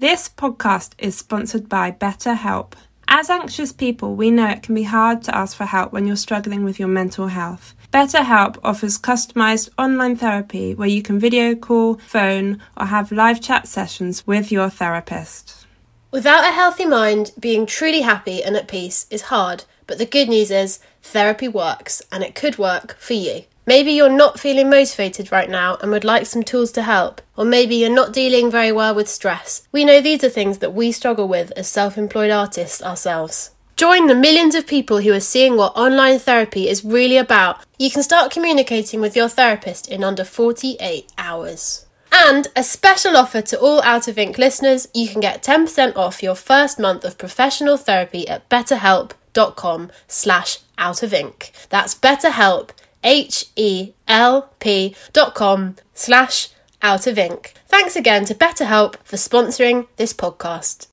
This podcast is sponsored by BetterHelp. As anxious people, we know it can be hard to ask for help when you're struggling with your mental health. BetterHelp offers customized online therapy where you can video call, phone, or have live chat sessions with your therapist. Without a healthy mind, being truly happy and at peace is hard, but the good news is therapy works and it could work for you. Maybe you're not feeling motivated right now and would like some tools to help, or maybe you're not dealing very well with stress. We know these are things that we struggle with as self employed artists ourselves. Join the millions of people who are seeing what online therapy is really about. You can start communicating with your therapist in under 48 hours. And a special offer to all Out of Ink listeners, you can get 10% off your first month of professional therapy at betterhelp.com slash out of ink. That's betterhelp, H-E-L-P dot com slash out of ink. Thanks again to BetterHelp for sponsoring this podcast.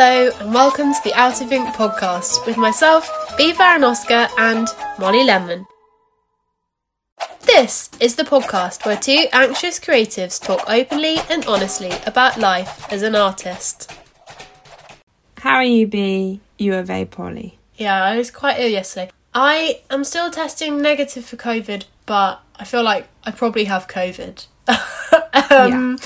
Hello and welcome to the Out of Ink podcast with myself, B. Oscar, and Molly Lemon. This is the podcast where two anxious creatives talk openly and honestly about life as an artist. How are you, B? You are very poorly. Yeah, I was quite ill yesterday. I am still testing negative for COVID, but I feel like I probably have COVID. um, Yeah.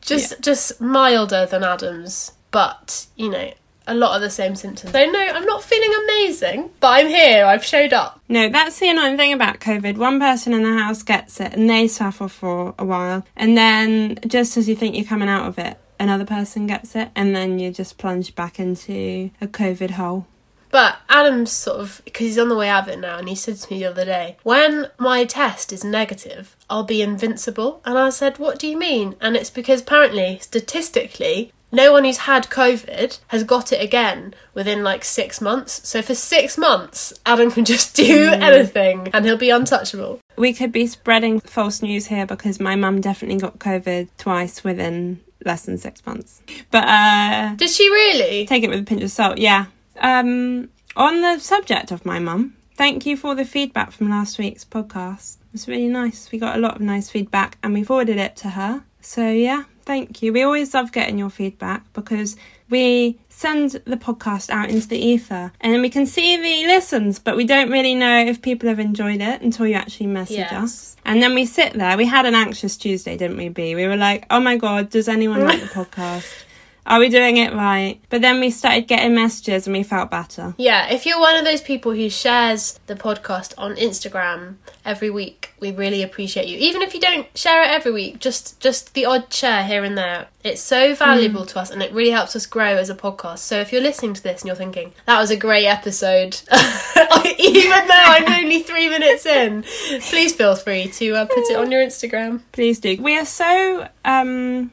Just Yeah. just milder than Adam's, but you know, a lot of the same symptoms. So no, I'm not feeling amazing, but I'm here. I've showed up. No, that's the annoying thing about COVID. One person in the house gets it and they suffer for a while. And then just as you think you're coming out of it, another person gets it. And then you just plunge back into a COVID hole. But Adam's sort of because he's on the way out of it now, and he said to me the other day, "When my test is negative, I'll be invincible." And I said, "What do you mean?" And it's because apparently, statistically, no one who's had COVID has got it again within like six months. So for six months, Adam can just do anything, and he'll be untouchable. We could be spreading false news here because my mum definitely got COVID twice within less than six months. But uh, Did she really? take it with a pinch of salt, yeah. Um, on the subject of my mum, thank you for the feedback from last week's podcast. It was really nice. We got a lot of nice feedback and we forwarded it to her. So, yeah, thank you. We always love getting your feedback because we send the podcast out into the ether and then we can see the listens, but we don't really know if people have enjoyed it until you actually message Yes. us. And then we sit there. We had an anxious Tuesday, didn't we, B? We were like, oh my God, does anyone like the podcast? Are we doing it right? But then we started getting messages and we felt better. Yeah, if you're one of those people who shares the podcast on Instagram every week, we really appreciate you. Even if you don't share it every week, just just the odd share here and there. It's so valuable to us and it really helps us grow as a podcast. So if you're listening to this and you're thinking, that was a great episode, even though I'm only three minutes in, please feel free to uh, put it on your Instagram. Please do. We are so um,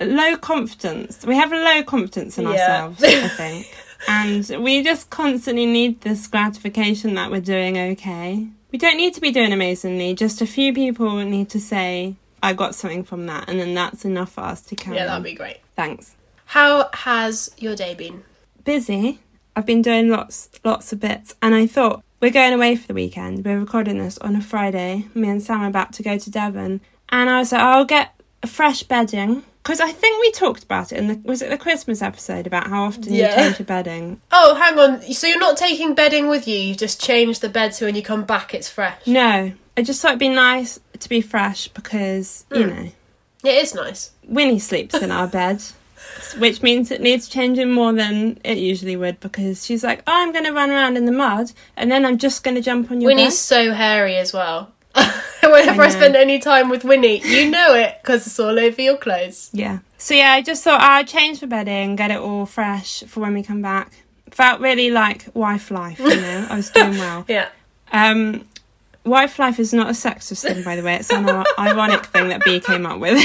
low confidence. We have low confidence in Yeah. ourselves, I think. And we just constantly need this gratification that we're doing okay. We don't need to be doing amazingly. Just a few people need to say, I got something from that. And then that's enough for us to carry Yeah, that'd be great. Thanks. How has your day been? busy. I've been doing lots, lots of bits, and I thought we're going away for the weekend. We're recording this on a Friday. Me and Sam are about to go to Devon, and I was like, I'll get a fresh bedding because I think we talked about it in the was it the Christmas episode about how often Yeah. you change your bedding. Oh, hang on. So you're not taking bedding with you? You just change the bed so when you come back it's fresh. No, I just thought it'd be nice to be fresh because you Mm. know It is nice. Winnie sleeps in our bed. Which means it needs changing more than it usually would because she's like, oh, I'm going to run around in the mud and then I'm just going to jump on your bed. Winnie's so hairy as well. Whenever I, I spend any time with Winnie, you know it because it's all over your clothes. Yeah. So yeah, I just thought I'd change the bedding, get it all fresh for when we come back. Felt really like wife life, you know. I was doing well. Yeah. Um, wife life is not a sexist thing, by the way. It's an ironic thing that B came up with.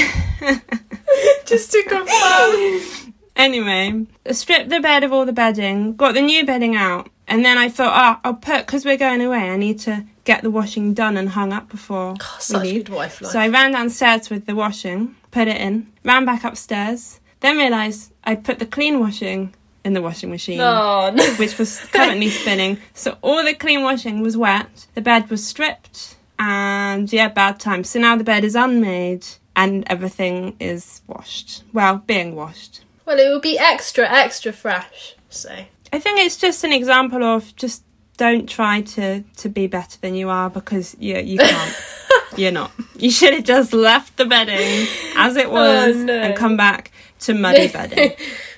Just to confirm. anyway, stripped the bed of all the bedding, got the new bedding out, and then I thought, oh, I'll put because we're going away. I need to get the washing done and hung up before Oh, we such leave. good wife life. So I ran downstairs with the washing, put it in, ran back upstairs, then realised I'd put the clean washing in the washing machine. oh, no. Which was currently spinning. So all the clean washing was wet. The bed was stripped. And yeah, bad time. So now the bed is unmade and everything is washed. Well, being washed. Well, it will be extra, extra fresh. So, I think it's just an example of just don't try to to be better than you are because you you can't. You're not. You should have just left the bedding as it oh, was Oh, no. and come back to muddy bedding.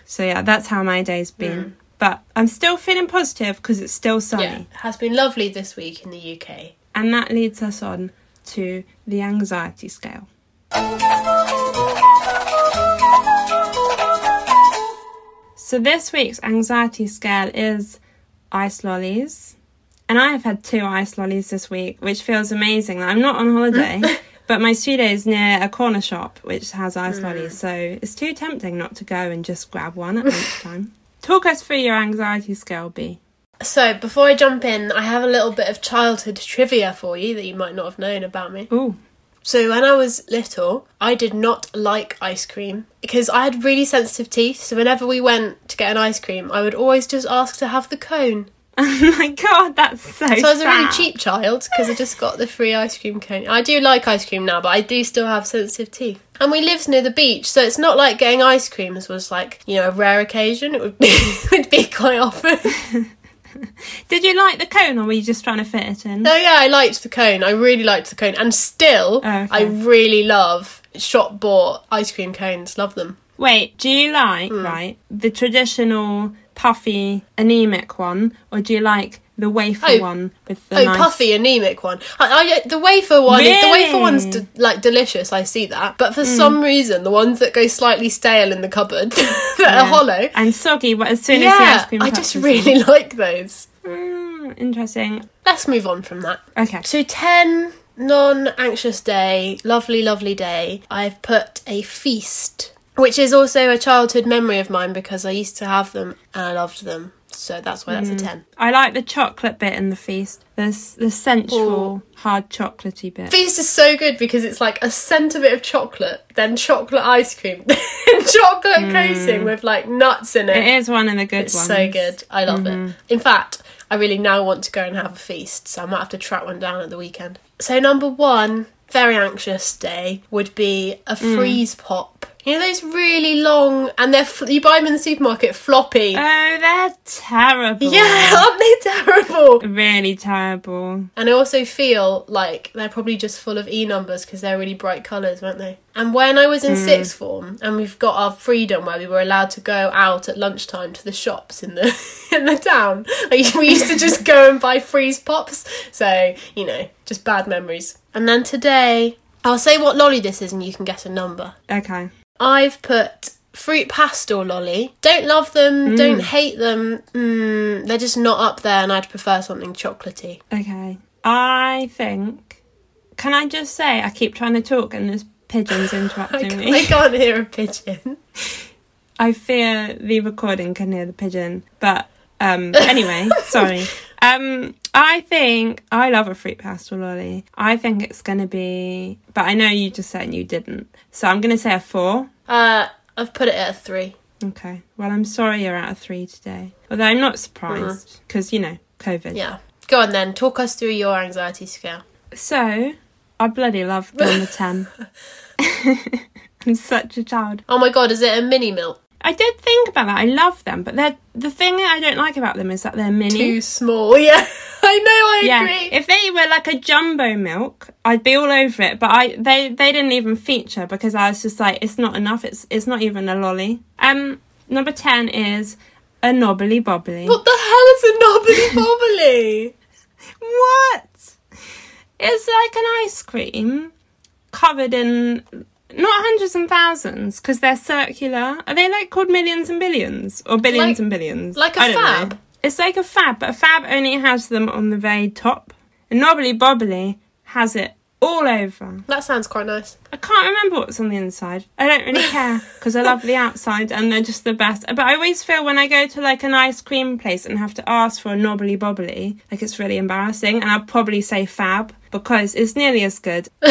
So yeah, that's how my day's been. Hmm. But I'm still feeling positive because it's still sunny. yeah, it has been lovely this week in the UK. And that leads us on to the anxiety scale. So this week's anxiety scale is ice lollies. And I have had two ice lollies this week, which feels amazing. I'm not on holiday, but my studio is near a corner shop which has ice mm. lollies, so it's too tempting not to go and just grab one at lunchtime. Talk us through your anxiety scale, B. So, before I jump in, I have a little bit of childhood trivia for you that you might not have known about me. Ooh, So, when I was little, I did not like ice cream because I had really sensitive teeth. So, whenever we went to get an ice cream, I would always just ask to have the cone. Oh my god, that's so. So, I was a really cheap child because I just got the free ice cream cone. I do like ice cream now, but I do still have sensitive teeth. And we lived near the beach, so it's not like getting ice creams was like, you know, a rare occasion. It would be, it would be quite often. Did you like the cone, or were you just trying to fit it in? No, yeah, I liked the cone. I really liked the cone. And still, Oh, okay. I really love shop bought ice cream cones. Love them. Wait, do you like Hmm. right the traditional puffy anemic one, or do you like the wafer Oh. one with the oh, nice? puffy anemic one. I, I, the wafer one, the wafer one's d- like delicious. I see that, but for some reason, the ones that go slightly stale in the cupboard that Yeah. are hollow. and soggy. But as soon as the ice Yeah, cream I just them. really like those. Mm, interesting. Let's move on from that. Okay. So ten non-anxious day, lovely, lovely day. I've put a feast, which is also a childhood memory of mine because I used to have them and I loved them. So that's why that's Mm. a ten. I like the chocolate bit in the feast. There's the sensual, hard chocolatey bit. Feast is so good because it's like a centre bit of chocolate, then chocolate ice cream, chocolate coating with like nuts in it. Mm. It is one of the good It's ones. so good. I love Mm-hmm. it. In fact, I really now want to go and have a feast, so I might have to track one down at the weekend. So number one, very anxious day would be a Mm. freeze pop. You know those really long, and they're you buy them in the supermarket floppy. Oh, they're terrible. yeah, aren't they terrible? Really terrible. And I also feel like they're probably just full of E numbers because they're really bright colours, weren't they? And when I was in hmm. sixth form and we've got our freedom where we were allowed to go out at lunchtime to the shops in the in the town, like, we used to just go and buy freeze pops. So, you know, just bad memories. And then today, I'll say what lolly this is and you can get a number. Okay. I've put fruit pastel lolly. Don't love them, don't hate them. Mm, they're just not up there and I'd prefer something chocolatey. Okay. I think. Can I just say, I keep trying to talk and there's pigeons I, interrupting ca- me. I can't hear a pigeon. I fear the recording can hear the pigeon. But um anyway, sorry. Um I think I love a fruit pastel lolly. I think it's gonna be but I know you just said you didn't. So I'm gonna say a four. Uh, I've put it at a three. Okay. Well I'm sorry you're at a three today. Although I'm not surprised because you know, COVID. Yeah. Go on then. Talk us through your anxiety scale. So I bloody love the ten. I'm such a child. Oh my god, is it a mini milk? I did think about that. I love them, but they're the thing I don't like about them is that they're mini. Too small. Yeah. I know. I yeah, agree. if they were like a jumbo milk, I'd be all over it. But I they they didn't even feature because I was just like, it's not enough. It's it's not even a lolly. Um, number ten is a knobbly bobbly. what the hell is a knobbly bobbly? What? It's like an ice cream covered in not hundreds and thousands because they're circular. Are they like called millions and billions or billions Like- and billions? like a fab? know. It's like a fab, but a fab only has them on the very top. A knobbly bobbly has it all over. That sounds quite nice. I can't remember what's on the inside. I don't really care because I love the outside and they're just the best. But I always feel when I go to like an ice cream place and have to ask for a knobbly bobbly, like it's really embarrassing. And I'll probably say fab because it's nearly as good.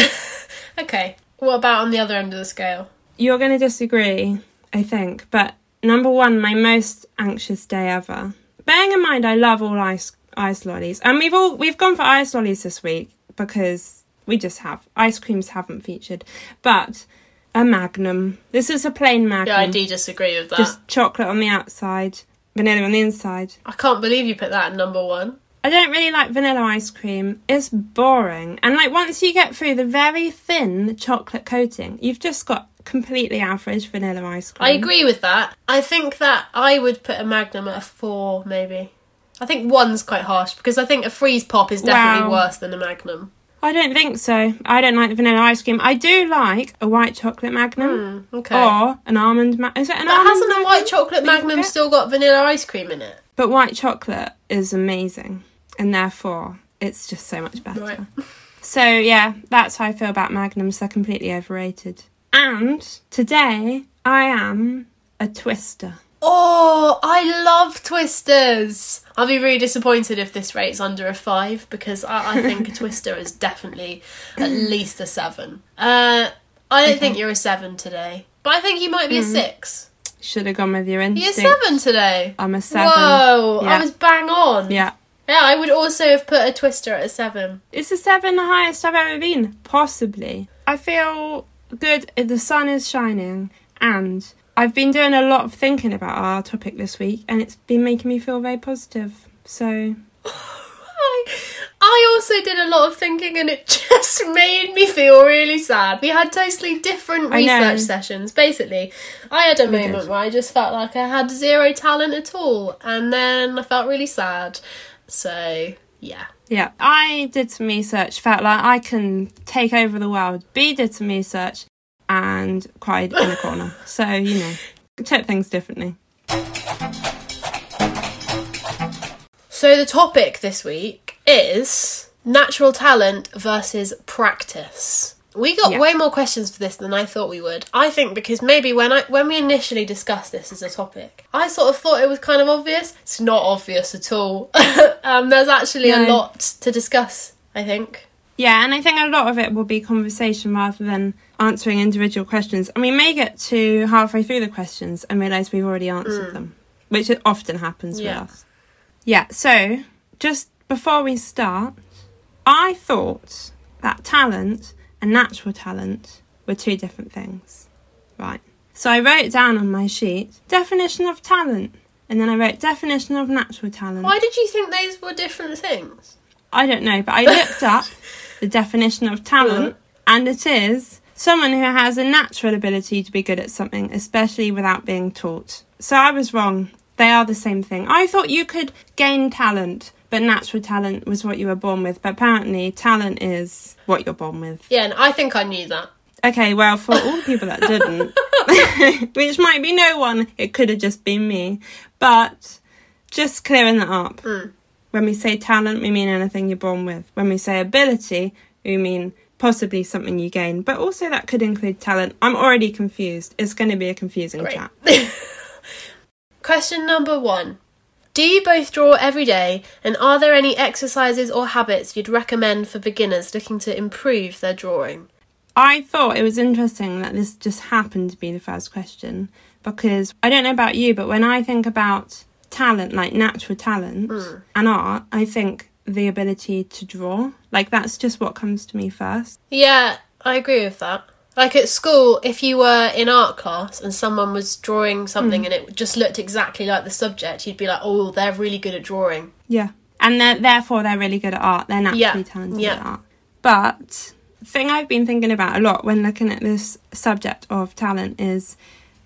Okay. What about on the other end of the scale? You're going to disagree, I think. But number one, my most anxious day ever. Bearing in mind, I love all ice ice lollies, and we've all we've gone for ice lollies this week because we just have ice creams haven't featured, but a Magnum. This is a plain Magnum. Yeah, I do disagree with that. Just chocolate on the outside, vanilla on the inside. I can't believe you put that at number one. I don't really like vanilla ice cream. It's boring. And like once you get through the very thin chocolate coating, you've just got completely average vanilla ice cream. I agree with that. I think that I would put a Magnum at a four, maybe. I think one's quite harsh because I think a freeze pop is definitely Wow. worse than a Magnum. I don't think so. I don't like the vanilla ice cream. I do like a white chocolate magnum hmm, Okay. or an almond. Ma- is it an but almond? hasn't a white chocolate Magnum still got vanilla ice cream in it? But white chocolate is amazing, and therefore it's just so much better. Right. So yeah, that's how I feel about magnums. They're completely overrated. And today I am a twister. Oh, I love Twisters. I'll be really disappointed if this rate's under a five because I, I think a Twister is definitely at least a seven. Uh, I don't think you're a seven today, but I think you might be a six. Should have gone with your instinct. You're seven today. I'm a seven. Whoa, Yeah. I was bang on. Yeah. Yeah, I would also have put a Twister at a seven. Is the seven the highest I've ever been? Possibly. I feel good. The sun is shining, and I've been doing a lot of thinking about our topic this week, and it's been making me feel very positive. So I, I also did a lot of thinking and it just made me feel really sad. We had totally different research sessions. Basically, I had a We moment did. where I just felt like I had zero talent at all, and then I felt really sad. So, yeah. yeah, I did some research. Felt like I can take over the world. B did some research, and cried in a corner. So you know, took things differently. So, the topic this week is natural talent versus practice. We got Yeah. way more questions for this than I thought we would. I think because maybe when I when we initially discussed this as a topic, I sort of thought it was kind of obvious. It's not obvious at all. um, there's actually a lot to discuss. I think. Yeah, and I think a lot of it will be conversation rather than answering individual questions. And we may get to halfway through the questions and realise we've already answered them, which it often happens Yeah. with us. Yeah, so just before we start, I thought that talent and natural talent were two different things. Right. So I wrote down on my sheet definition of talent, and then I wrote definition of natural talent. Why did you think those were different things? I don't know, but I looked up the definition of talent, and it is someone who has a natural ability to be good at something, especially without being taught. So I was wrong. They are the same thing. I thought you could gain talent, but natural talent was what you were born with. But apparently, talent is what you're born with. Yeah, and I think I knew that. Okay, well, for all the people that didn't, which might be no one, it could have just been me. But just clearing that up. Hmm. When we say talent, we mean anything you're born with. When we say ability, we mean possibly something you gain. But also, that could include talent. I'm already confused. It's going to be a confusing Great. chat. Question number one. Do you both draw every day, and are there any exercises or habits you'd recommend for beginners looking to improve their drawing? I thought it was interesting that this just happened to be the first question because I don't know about you, but when I think about talent, like natural talent hmm. and art, I think the ability to draw. Like that's just what comes to me first. Yeah, I agree with that. Like at school, if you were in art class and someone was drawing something hmm. and it just looked exactly like the subject, you'd be like, oh, they're really good at drawing. Yeah. And they're, therefore they're really good at art. They're naturally Yeah, talented yeah. at art. But thing I've been thinking about a lot when looking at this subject of talent is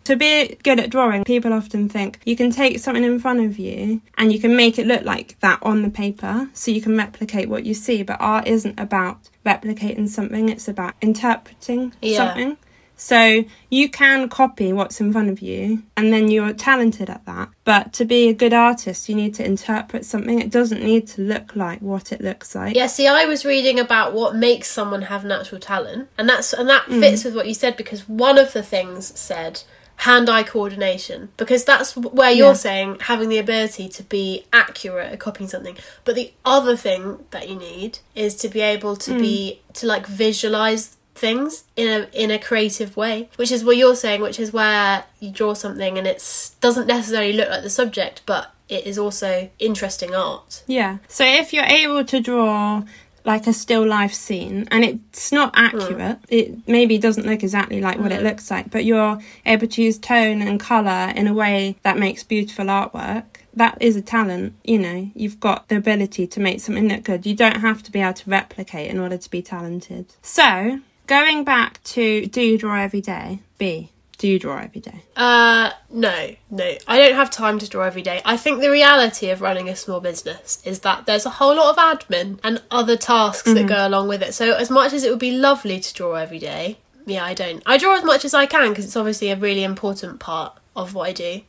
to be good at drawing, people often think you can take something in front of you and you can make it look like that on the paper so you can replicate what you see. But art isn't about replicating something, it's about interpreting Yeah. something. So you can copy what's in front of you and then you're talented at that. But to be a good artist, you need to interpret something. It doesn't need to look like what it looks like. Yeah, see, I was reading about what makes someone have natural talent, and that's and that mm. fits with what you said because one of the things said hand-eye coordination because that's where you're Yeah. saying having the ability to be accurate at copying something. But the other thing that you need is to be able to be mm. to like visualize things in a in a creative way, which is what you're saying, which is where you draw something and it's doesn't necessarily look like the subject, but it is also interesting art. Yeah. So if you're able to draw like a still life scene and it's not hmm. accurate, it maybe doesn't look exactly like what it hmm. looks like, but you're able to use tone and colour in a way that makes beautiful artwork. That is a talent, you know. You've got the ability to make something look good. You don't have to be able to replicate in order to be talented. So, going back to do you draw every day? B. Do you draw every day? Uh, no, no. I don't have time to draw every day. I think the reality of running a small business is that there's a whole lot of admin and other tasks that go along with it. So, as much as it would be lovely to draw every day, yeah, I don't. I draw as much as I can because it's obviously a really important part of what I do.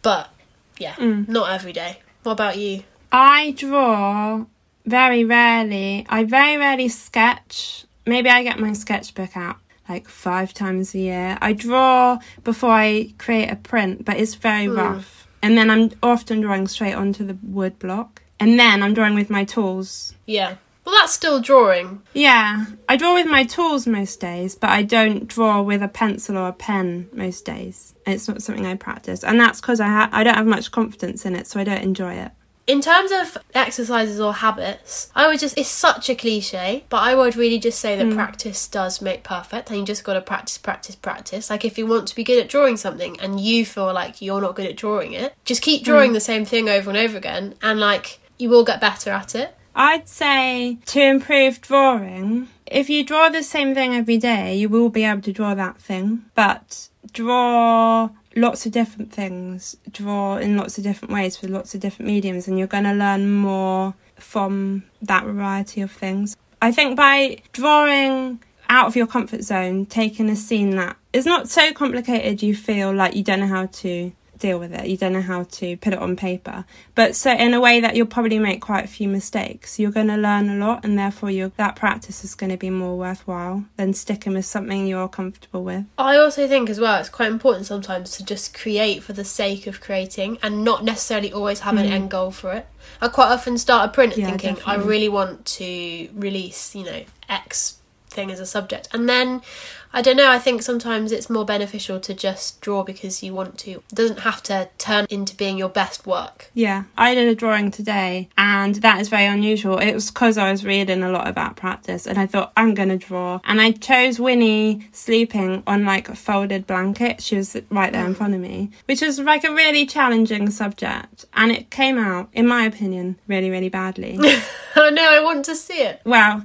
But, yeah, not every day. What about you? I draw very rarely. I very rarely sketch. Maybe I get my sketchbook out like five times a year. I draw before I create a print, but it's very hmm. rough. And then I'm often drawing straight onto the wood block. And then I'm drawing with my tools. Yeah. Well, that's still drawing. Yeah, I draw with my tools most days, but I don't draw with a pencil or a pen most days. It's not something I practice, and that's because I ha- I don't have much confidence in it, so I don't enjoy it. In terms of exercises or habits, I would just, it's such a cliche, but I would really just say that hmm. practice does make perfect and you just got to practice, practice, practice. Like if you want to be good at drawing something and you feel like you're not good at drawing it, just keep hmm. drawing the same thing over and over again and like you will get better at it. I'd say to improve drawing, if you draw the same thing every day, you will be able to draw that thing. But draw lots of different things, draw in lots of different ways with lots of different mediums, and you're going to learn more from that variety of things. I think by drawing out of your comfort zone, taking a scene that is not so complicated you feel like you don't know how to deal with it, you don't know how to put it on paper, but so in a way that you'll probably make quite a few mistakes. You're going to learn a lot, and therefore your that practice is going to be more worthwhile than sticking with something you're comfortable with. I also think as well it's quite important sometimes to just create for the sake of creating and not necessarily always have an mm. end goal for it. I quite often start a print Yeah, thinking I really want to release, you know, X thing as a subject. And then I don't know, I think sometimes it's more beneficial to just draw because you want to. It doesn't have to turn into being your best work. Yeah, I did a drawing today, and that is very unusual. It was because I was reading a lot about practice, and I thought I'm gonna draw. And I chose Winnie sleeping on like a folded blanket. She was right there in front of me, which was like a really challenging subject, and it came out, in my opinion, really, really badly. oh no, I want to see it. well,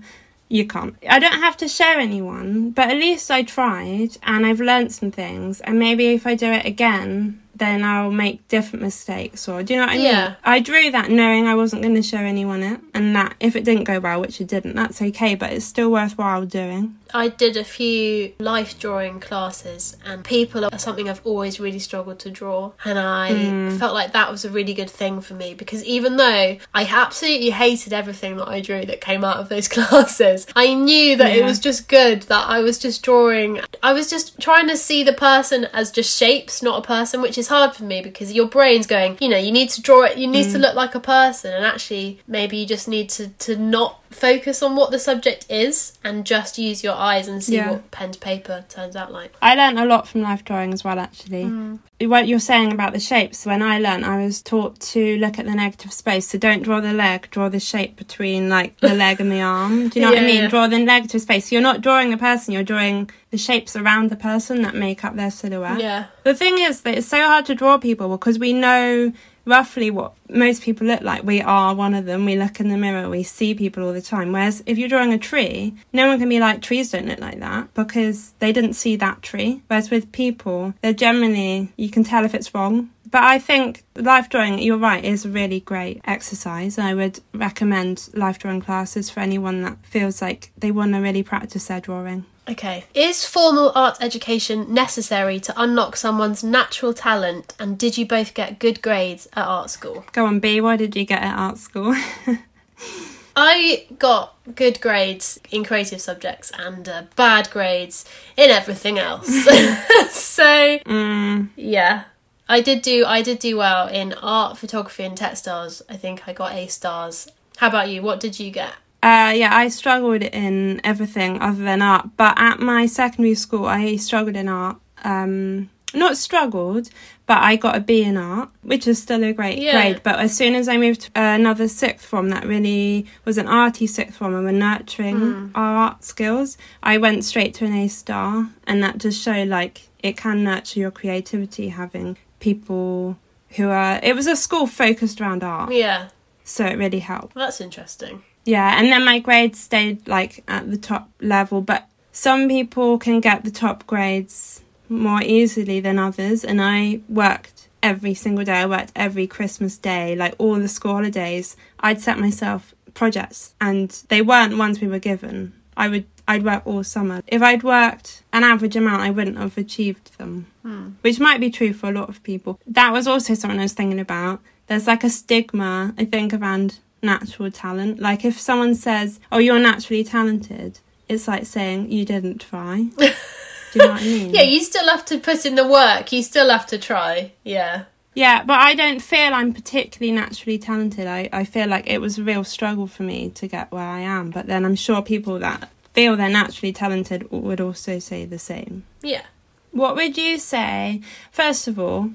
you can't. I don't have to show anyone, but at least I tried and I've learned some things. And maybe if I do it again, then I'll make different mistakes. Or do you know what I mean? Yeah. I drew that knowing I wasn't going to show anyone it, and that if it didn't go well, which it didn't, that's okay. But it's still worthwhile doing. I did a few life drawing classes, and people are something I've always really struggled to draw. And I mm. felt like that was a really good thing for me because even though I absolutely hated everything that I drew that came out of those classes, I knew that it was just good, that I was just drawing. I was just trying to see the person as just shapes, not a person, which is hard for me because your brain's going, you know, you need to draw it, you need to mm. look like a person, and actually, maybe you just need to, to not focus on what the subject is and just use your eyes and see Yeah. what pen to paper turns out like. I learned a lot from life drawing as well, actually. Hmm. What you're saying about the shapes, when I learned, I was taught to look at the negative space. So don't draw the leg, draw the shape between like the leg and the arm. Do you know what I mean? yeah. Draw the negative space. You're not drawing the person, you're drawing the shapes around the person that make up their silhouette. Yeah. The thing is that it's so hard to draw people because we know roughly what most people look like. We are one of them. We look in the mirror, we see people all the time. Whereas if you're drawing a tree, no one can be like, trees don't look like that because they didn't see that tree. Whereas with people, they're generally, you can tell if it's wrong. But I think life drawing, you're right, is a really great exercise. I would recommend life drawing classes for anyone that feels like they want to really practice their drawing. Okay. Is formal art education necessary to unlock someone's natural talent? And did you both get good grades at art school? Go on, B, why did you get at art school? I got good grades in creative subjects and uh, bad grades in everything else. so mm, yeah, I did do I did do well in art, photography, and textiles. I think I got A stars. How about you? What did you get? Uh, yeah, I struggled in everything other than art. But at my secondary school, I struggled in art. Um, not struggled, but I got a B in art, which is still a great Yeah. grade. But as soon as I moved to another sixth form that really was an arty sixth form and were nurturing our art skills, I went straight to an A star, and that just showed like it can nurture your creativity having people who are. It was a school focused around art, Yeah, so it really helped. that's interesting. Yeah, and then my grades stayed like at the top level, but some people can get the top grades more easily than others, and I worked every single day. I worked every Christmas day, like all the school holidays. I'd set myself projects, and they weren't ones we were given. I would I'd work all summer. If I'd worked an average amount, I wouldn't have achieved them, hmm. which might be true for a lot of people. That was also something I was thinking about. There's like a stigma, I think, around natural talent. Like if someone says, "Oh, you're naturally talented," it's like saying you didn't try. Do you know what I mean? Yeah, you still have to put in the work. You still have to try. Yeah. Yeah, but I don't feel I'm particularly naturally talented. I, I feel like it was a real struggle for me to get where I am. But then I'm sure people that feel they're naturally talented would also say the same. Yeah. What would you say, first of all,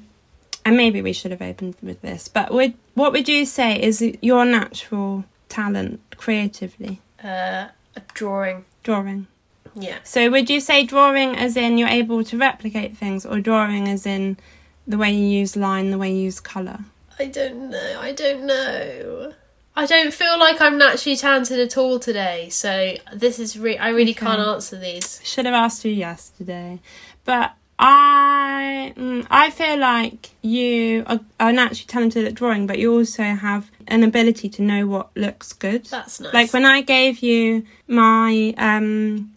and maybe we should have opened with this, but would what would you say is your natural talent creatively? Uh, drawing. Drawing. Yeah. So would you say drawing as in you're able to replicate things or drawing as in the way you use line, the way you use colour? I don't know. I don't know. I don't feel like I'm naturally talented at all today. So this is re- I really Okay. can't answer these. Should have asked you yesterday. But I mm, I feel like you are, are naturally talented at drawing, but you also have an ability to know what looks good. That's nice. Like when I gave you my um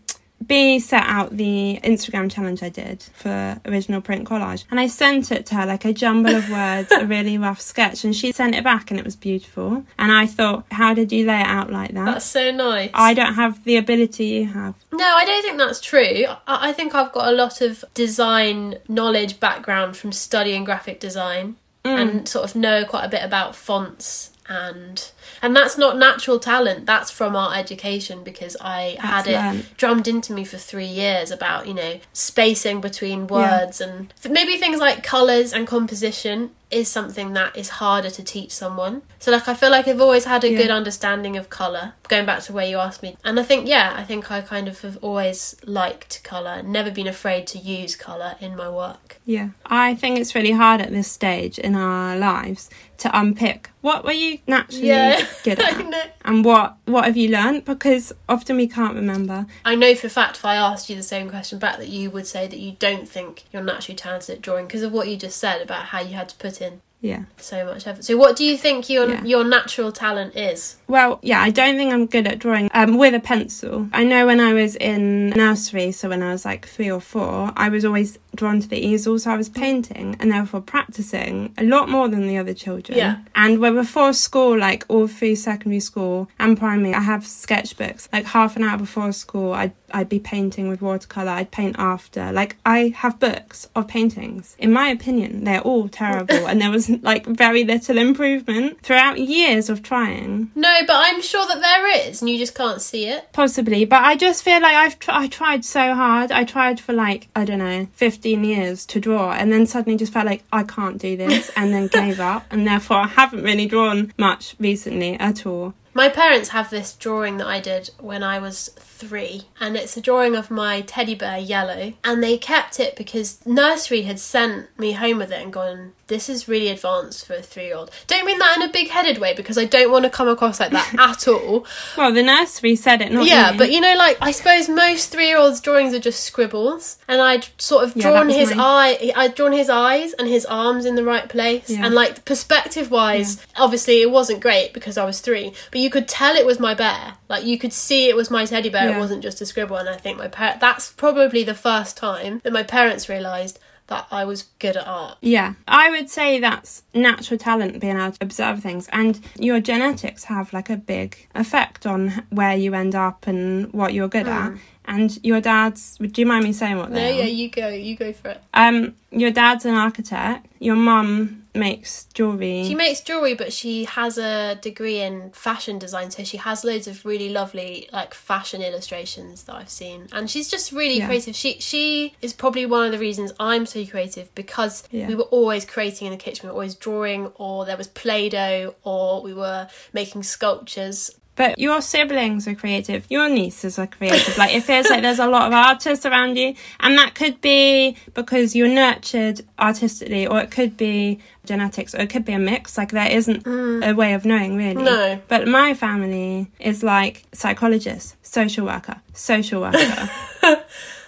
B set out the Instagram challenge I did for original print collage and I sent it to her like a jumble of words, a really rough sketch, and she sent it back and it was beautiful. And I thought, how did you lay it out like that? That's so nice. I don't have the ability you have. No, I don't think that's true. I, I think I've got a lot of design knowledge background from studying graphic design Mm. and sort of know quite a bit about fonts and and that's not natural talent that's from our education because i had it drummed into me for three years about you know spacing between words and maybe things like colors and composition is something that is harder to teach someone. So like i feel like i've always had a Yeah. good understanding of color going back to where you asked me and i think yeah i think i kind of have always liked color never been afraid to use color in my work Yeah. I think it's really hard at this stage in our lives to unpick what were you naturally Yeah. good at and what what have you learned because often we can't remember. I know for a fact if I asked you the same question back that you would say that you don't think you're naturally talented at drawing because of what you just said about how you had to put in Yeah. so much effort. So what do you think your Yeah. your natural talent is? Well, yeah, I don't think I'm good at drawing um, with a pencil. I know when I was in nursery, so when I was like three or four, I was always drawn to the easel, so I was painting and therefore practicing a lot more than the other children. Yeah. And when before school, like all through secondary school and primary, I have sketchbooks. Like half an hour before school, I'd I'd be painting with watercolor. I'd paint after. Like I have books of paintings. In my opinion, they're all terrible, and there was like very little improvement throughout years of trying. No, but I'm sure that there is and you just can't see it. Possibly, but I just feel like I've tr- I tried so hard. I tried for like I don't know, fifteen years to draw, and then suddenly just felt like I can't do this, and then gave up, and therefore I haven't really drawn much recently at all. My parents have this drawing that I did when I was three, and it's a drawing of my teddy bear Yellow. And they kept it because nursery had sent me home with it and gone, this is really advanced for a three year old. Don't mean that in a big headed way because I don't want to come across like that at all. Well, the nursery said it, not yeah, me. but you know, like I suppose most three year olds' drawings are just scribbles, and I'd sort of Yeah, drawn his mine. eye, I'd drawn his eyes and his arms in the right place, Yeah. and like perspective wise, obviously it wasn't great because I was three, but you could tell it was my bear. Like you could see it was my teddy bear. It wasn't just a scribble, and I think my parents, that's probably the first time that my parents realised that I was good at art. Yeah, I would say that's natural talent being able to observe things, and your genetics have like a big effect on where you end up and what you're good hmm. at. And your dad's, would you mind me saying what Hmm. No, they yeah, are? you go, you go for it. Um, your dad's an architect. Your mum makes jewelry. She makes jewelry, but she has a degree in fashion design, so she has loads of really lovely like fashion illustrations that I've seen, and she's just really Yeah. creative. She she is probably one of the reasons I'm so creative because Yeah. we were always creating in the kitchen. We were always drawing, or there was play-doh, or we were making sculptures. But your siblings are creative. Your nieces are creative. Like it feels like there's a lot of artists around you, and that could be because you're nurtured artistically, or it could be genetics, or it could be a mix. Like there isn't mm. a way of knowing really. No. But my family is like psychologist, social worker, social worker.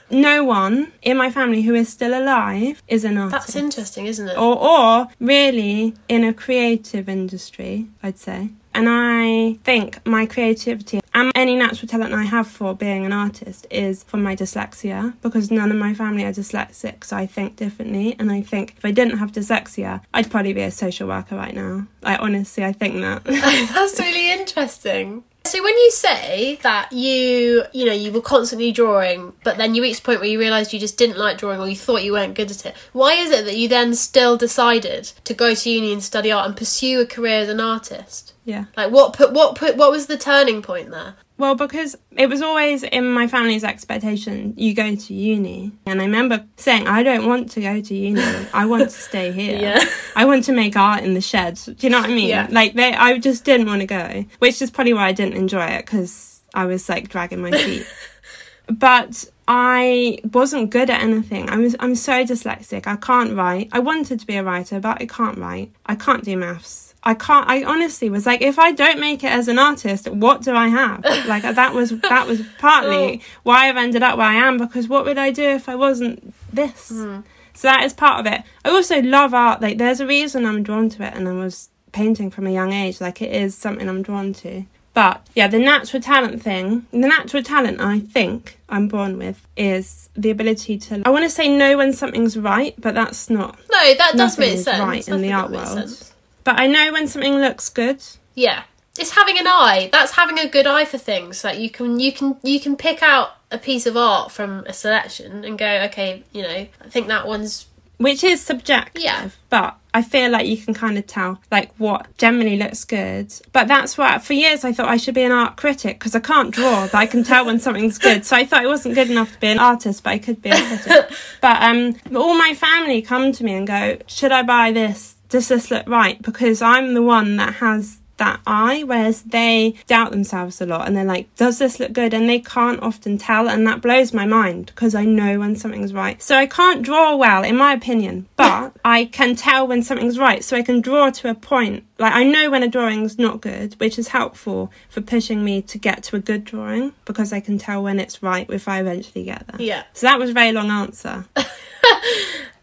no one in my family who is still alive is an artist That's interesting, isn't it? or or really in a creative industry, I'd say. And I think my creativity and any natural talent I have for being an artist is from my dyslexia because none of my family are dyslexic, so I think differently. And I think if I didn't have dyslexia, I'd probably be a social worker right now. I honestly, I think that. That's really interesting. So when you say that you, you know, you were constantly drawing, but then you reached a point where you realised you just didn't like drawing or you thought you weren't good at it, why is it that you then still decided to go to uni and study art and pursue a career as an artist? Yeah. Like what put what put what was the turning point there? Well, because it was always in my family's expectation, you go to uni. And I remember saying, I don't want to go to uni. I want to stay here. Yeah. I want to make art in the shed. Do you know what I mean? Yeah. Like, they, I just didn't want to go, which is probably why I didn't enjoy it because I was like dragging my feet. but I wasn't good at anything. I was I'm so dyslexic. I can't write. I wanted to be a writer, but I can't write. I can't do maths. I can't I honestly was like if I don't make it as an artist, what do I have? Like that was that was partly oh. why I've ended up where I am because what would I do if I wasn't this? Hmm. So that is part of it. I also love art. Like there's a reason I'm drawn to it and I was painting from a young age. Like it is something I'm drawn to. But yeah, the natural talent thing, the natural talent I think I'm born with is the ability to. I want to say know when something's right, but that's not. No, that does make sense. right in the art world. sense. But I know when something looks good. Yeah. It's having an eye. That's having a good eye for things. Like you can you can you can pick out a piece of art from a selection and go, okay, you know, I think that one's which is subjective. Yeah. But I feel like you can kind of tell like what generally looks good. But that's what for years I thought I should be an art critic because I can't draw, but I can tell when something's good. So I thought I wasn't good enough to be an artist, but I could be a critic. but um, all my family come to me and go, "Should I buy this? Does this look right?" Because I'm the one that has that eye, whereas they doubt themselves a lot and they're like, does this look good? And they can't often tell, and that blows my mind because I know when something's right. So I can't draw well, in my opinion, but I can tell when something's right, so I can draw to a point. Like, I know when a drawing's not good, which is helpful for pushing me to get to a good drawing because I can tell when it's right if I eventually get there. yeah. So that was a very long answer.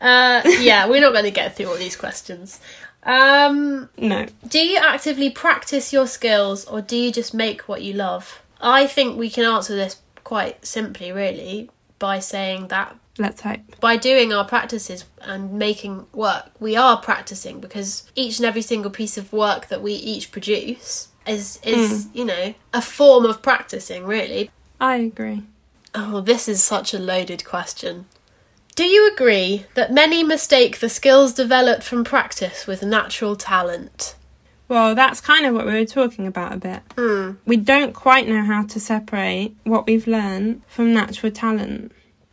Uh, yeah, we're not going to get through all these questions. Um, No. do you actively practice your skills or do you just make what you love? I think we can answer this quite simply, really, by saying that Let's hope. by doing our practices and making work, we are practicing because each and every single piece of work that we each produce is is you know a form of practicing, really. I agree. Oh, this is such a loaded question. Do you agree that many mistake the skills developed from practice with natural talent? Well, that's kind of what we were talking about a bit. Hmm. We don't quite know how to separate what we've learned from natural talent.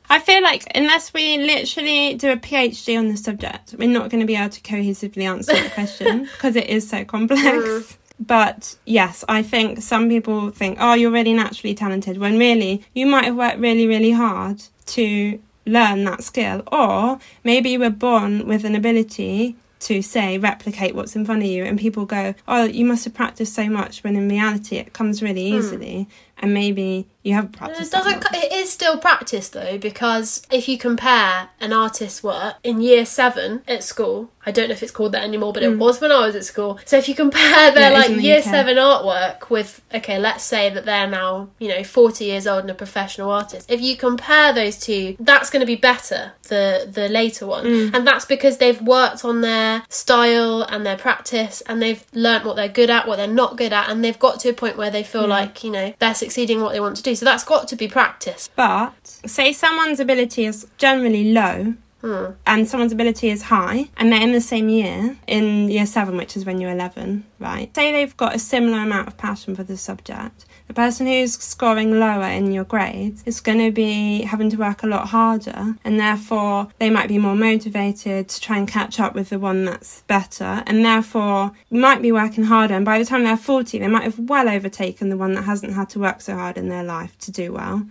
I feel like unless we literally do a PhD on the subject, we're not going to be able to cohesively answer that question because it is so complex. But yes, I think some people think, oh, you're really naturally talented, when really you might have worked really, really hard to learn that skill, or maybe you were born with an ability to say replicate what's in front of you and people go oh you must have practiced so much when in reality it comes really hmm. easily and maybe you haven't It doesn't. It is still practice though, because if you compare an artist's work in year seven at school, I don't know if it's called that anymore, but it was when I was at school. So if you compare their Mm. Yeah, like year seven artwork with, okay, let's say that they're now you know forty years old and a professional artist. If you compare those two, that's going to be better. The the later one, Mm. and that's because they've worked on their style and their practice, and they've learnt what they're good at, what they're not good at, and they've got to a point where they Mm. feel like you know they're succeeding what they want to do. So that's got to be practice. But say someone's ability is generally low Hmm. and someone's ability is high and they're in the same year, in year seven, which is when you're 11, right? Say they've got a similar amount of passion for the subject. The person who's scoring lower in your grades is going to be having to work a lot harder and therefore they might be more motivated to try and catch up with the one that's better and therefore might be working harder and by the time they're 40 they might have well overtaken the one that hasn't had to work so hard in their life to do well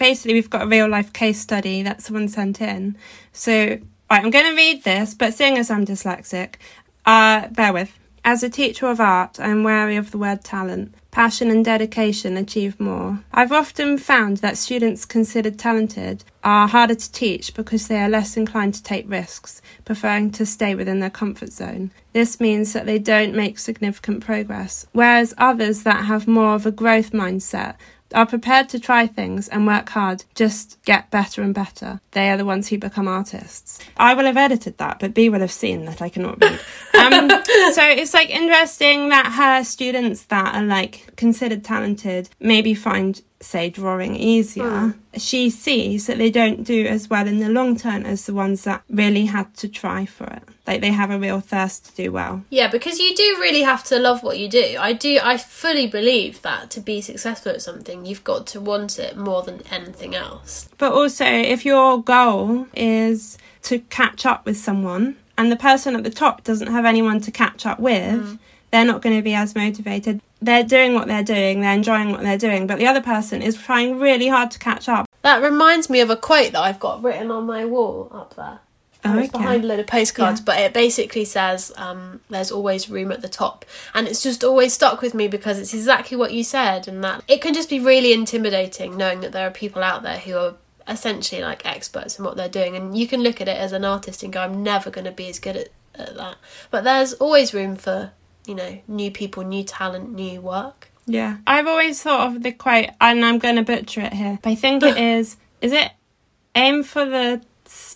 basically we've got a real life case study that someone sent in. So right, I'm going to read this, but seeing as I'm dyslexic, uh, bear with. As a teacher of art, I am wary of the word talent. Passion and dedication achieve more. I've often found that students considered talented are harder to teach because they are less inclined to take risks, preferring to stay within their comfort zone. This means that they don't make significant progress, whereas others that have more of a growth mindset are prepared to try things and work hard, just get better and better. They are the ones who become artists. I will have edited that, but B will have seen that I cannot read. Um, so it's like interesting that her students that are like considered talented maybe find say drawing easier she sees that they don't do as well in the long term as the ones that really had to try for it like they have a real thirst to do well Yeah, because you do really have to love what you do. I do. I fully believe that to be successful at something, you've got to want it more than anything else. But also, if your goal is to catch up with someone and the person at the top doesn't have anyone to catch up with, mm. they're not going to be as motivated. They're doing what they're doing, they're enjoying what they're doing, but the other person is trying really hard to catch up. That reminds me of a quote that I've got written on my wall up there. Oh, it's behind a load of postcards, Yeah. but it basically says um, there's always room at the top. And it's just always stuck with me because it's exactly what you said, and that it can just be really intimidating knowing that there are people out there who are essentially like experts in what they're doing. And you can look at it as an artist and go, I'm never going to be as good at, at that. But there's always room for, you know, new people, new talent, new work. Yeah. I've always thought of the quote, and I'm going to butcher it here, but I think it is, is it aim for the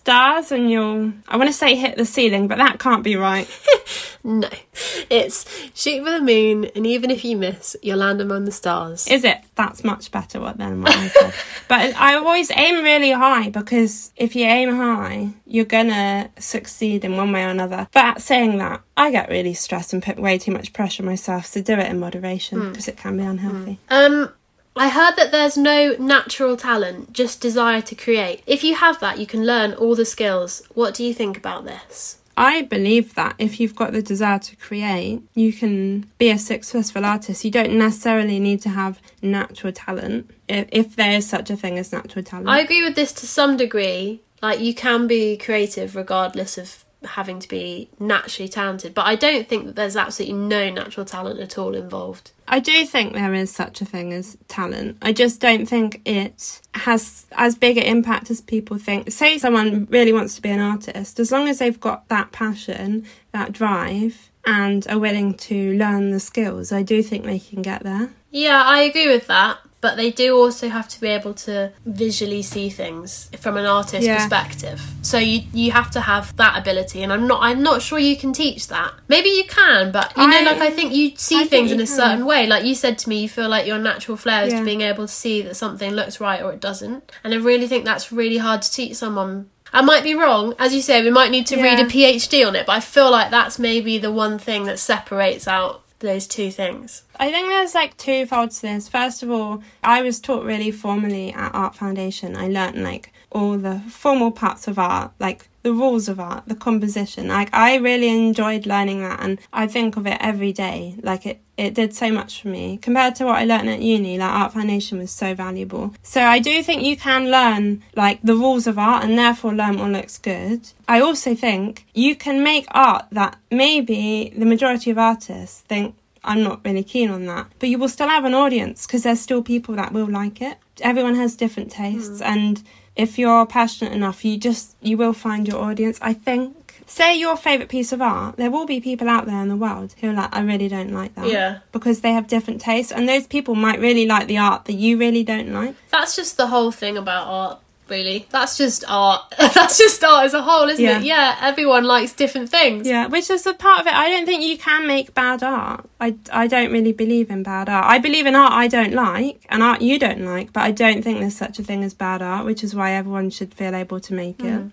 stars and you'll, I want to say hit the ceiling, but that can't be right. No, it's shoot for the moon, and even if you miss, you'll land among the stars. Is it? That's much better what than what I said. but I always aim really high because if you aim high, you're gonna succeed in one way or another. But saying that, I get really stressed and put way too much pressure on myself, so do it in moderation because it can be unhealthy. Um, I heard that there's no natural talent, just desire to create. If you have that, you can learn all the skills. What do you think about this? I believe that if you've got the desire to create, you can be a successful artist. You don't necessarily need to have natural talent, if, if there is such a thing as natural talent. I agree with this to some degree. Like, you can be creative regardless of having to be naturally talented, but I don't think that there's absolutely no natural talent at all involved. I do think there is such a thing as talent. I just don't think it has as big an impact as people think. Say someone really wants to be an artist, as long as they've got that passion, that drive, and are willing to learn the skills, I do think they can get there. Yeah, I agree with that. But they do also have to be able to visually see things from an artist's Yeah. perspective. So you you have to have that ability, and I'm not I'm not sure you can teach that. Maybe you can, but you know, I- like I think you see I things you in a can. certain way. Like you said to me, you feel like your natural flair is Yeah. being able to see that something looks right or it doesn't. And I really think that's really hard to teach someone. I might be wrong, as you say. We might need to read a PhD on it, but I feel like that's maybe the one thing that separates out those two things. I think there's like two folds to this. First of all, I was taught really formally at Art Foundation. I learned like all the formal parts of art, like the rules of art, the composition. Like I really enjoyed learning that and I think of it every day. Like it it did so much for me compared to what I learned at uni. Like Art Foundation was so valuable. So I do think you can learn like the rules of art and therefore learn what looks good. I also think you can make art that maybe the majority of artists think I'm not really keen on that. But you will still have an audience because there's still people that will like it. Everyone has different tastes mm. and if you're passionate enough, you just you will find your audience. I think. Say your favorite piece of art, there will be people out there in the world who are like, I really don't like that. Yeah. Because they have different tastes, and those people might really like the art that you really don't like. That's just the whole thing about art really. That's just art. That's just art as a whole, isn't yeah. it? Yeah, everyone likes different things. Yeah, which is a part of it. I don't think you can make bad art. I, I don't really believe in bad art. I believe in art I don't like and art you don't like, but I don't think there's such a thing as bad art, which is why everyone should feel able to make mm. it.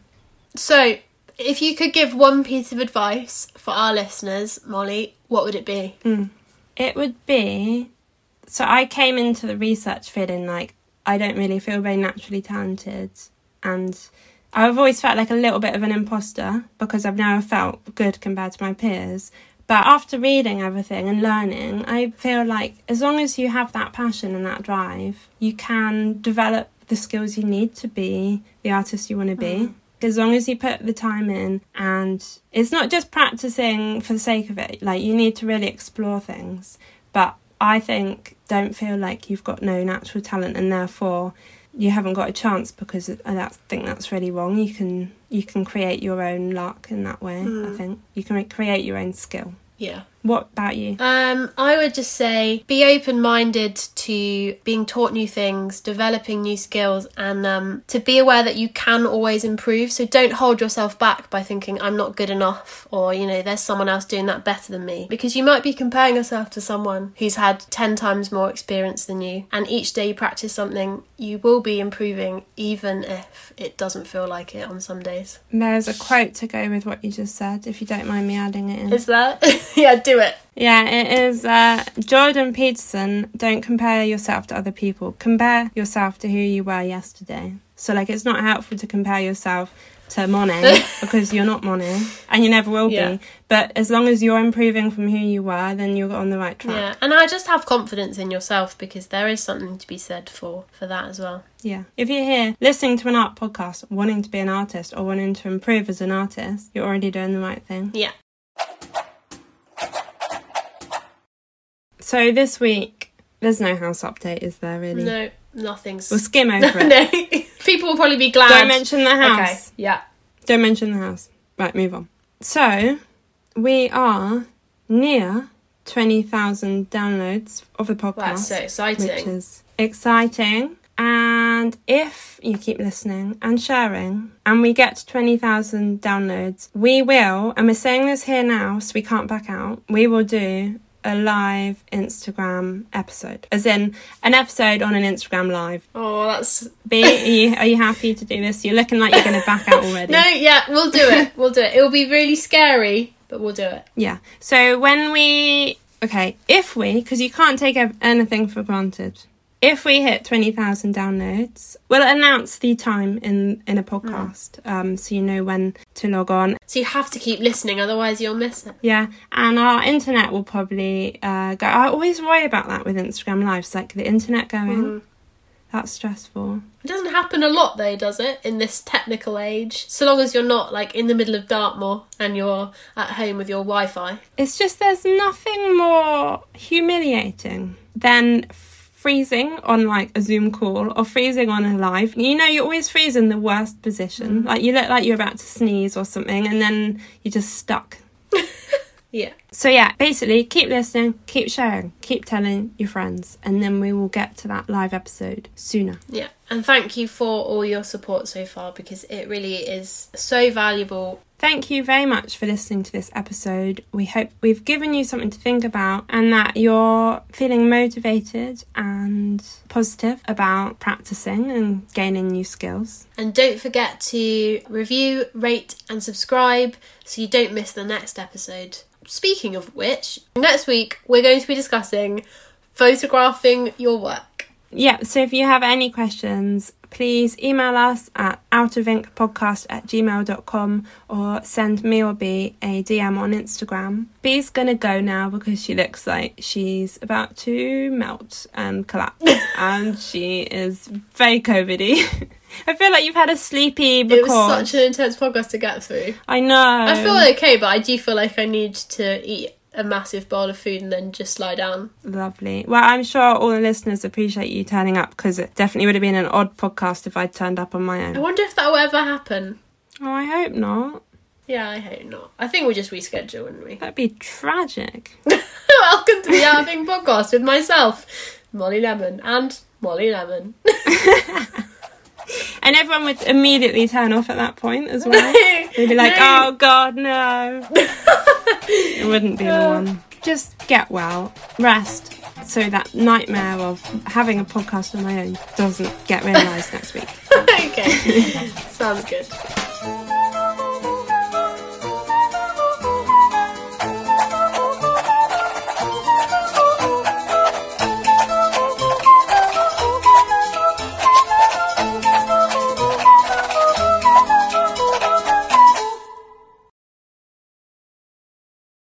So, if you could give one piece of advice for our listeners, Molly, what would it be? Mm. It would be so I came into the research feeling like I don't really feel very naturally talented. And I've always felt like a little bit of an imposter because I've never felt good compared to my peers. But after reading everything and learning, I feel like as long as you have that passion and that drive, you can develop the skills you need to be the artist you want to be. Mm. As long as you put the time in, and it's not just practicing for the sake of it, like you need to really explore things. But I think don't feel like you've got no natural talent and therefore you haven't got a chance because I think that's really wrong. You can you can create your own luck in that way. Mm. I think you can create your own skill. Yeah. What about you? Um, I would just say be open minded to being taught new things, developing new skills, and um, to be aware that you can always improve. So don't hold yourself back by thinking, I'm not good enough, or, you know, there's someone else doing that better than me. Because you might be comparing yourself to someone who's had 10 times more experience than you. And each day you practice something, you will be improving, even if it doesn't feel like it on some days. There's a quote to go with what you just said, if you don't mind me adding it in. Is that? yeah, do it. Yeah, it is uh, Jordan Peterson. Don't compare yourself to other people. Compare yourself to who you were yesterday. So, like, it's not helpful to compare yourself to Monet because you're not Monet and you never will yeah. be. But as long as you're improving from who you were, then you're on the right track. Yeah, and I just have confidence in yourself because there is something to be said for for that as well. Yeah. If you're here listening to an art podcast, wanting to be an artist or wanting to improve as an artist, you're already doing the right thing. Yeah. So this week, there's no house update, is there really? No, nothing's. We'll skim over it. no. People will probably be glad. Don't mention the house. Okay, yeah. Don't mention the house. Right, move on. So, we are near 20,000 downloads of the podcast. That's so exciting. Which is exciting. And if you keep listening and sharing and we get to 20,000 downloads, we will, and we're saying this here now so we can't back out, we will do a live Instagram episode, as in an episode on an Instagram live. Oh, that's. B, are you, are you happy to do this? You're looking like you're going to back out already. no, yeah, we'll do it. We'll do it. It will be really scary, but we'll do it. Yeah. So when we. Okay, if we, because you can't take anything for granted, if we hit 20,000 downloads, we'll announce the time in, in a podcast mm. um, so you know when to log on. So you have to keep listening, otherwise you'll miss it. Yeah, and our internet will probably uh, go. I always worry about that with Instagram Lives, like the internet going. Mm. That's stressful. It doesn't happen a lot though, does it, in this technical age? So long as you're not like in the middle of Dartmoor and you're at home with your Wi Fi. It's just there's nothing more humiliating than freezing on like a Zoom call or freezing on a live, you know, you're always freeze in the worst position. Mm. Like you look like you're about to sneeze or something, and then you're just stuck. yeah. So yeah, basically, keep listening, keep sharing, keep telling your friends, and then we will get to that live episode sooner. Yeah. And thank you for all your support so far because it really is so valuable Thank you very much for listening to this episode. We hope we've given you something to think about and that you're feeling motivated and positive about practicing and gaining new skills. And don't forget to review, rate, and subscribe so you don't miss the next episode. Speaking of which, next week we're going to be discussing photographing your work. Yeah, so if you have any questions, please email us at outofink.podcast at gmail.com or send me or B a DM on Instagram. B's gonna go now because she looks like she's about to melt and collapse and she is very COVIDy. I feel like you've had a sleepy record. It was such an intense podcast to get through. I know. I feel okay, but I do feel like I need to eat a massive bowl of food and then just lie down. Lovely. Well, I'm sure all the listeners appreciate you turning up because it definitely would have been an odd podcast if I'd turned up on my own. I wonder if that will ever happen. Oh, I hope not. Yeah, I hope not. I think we'll just reschedule, wouldn't we? That'd be tragic. Welcome to the Having Podcast with myself, Molly Lemon, and Molly Lemon. And everyone would immediately turn off at that point as well. They'd be like, No. oh god, no. it wouldn't be the one. Just get well, rest, so that nightmare of having a podcast on my own doesn't get realised next week. okay, sounds good.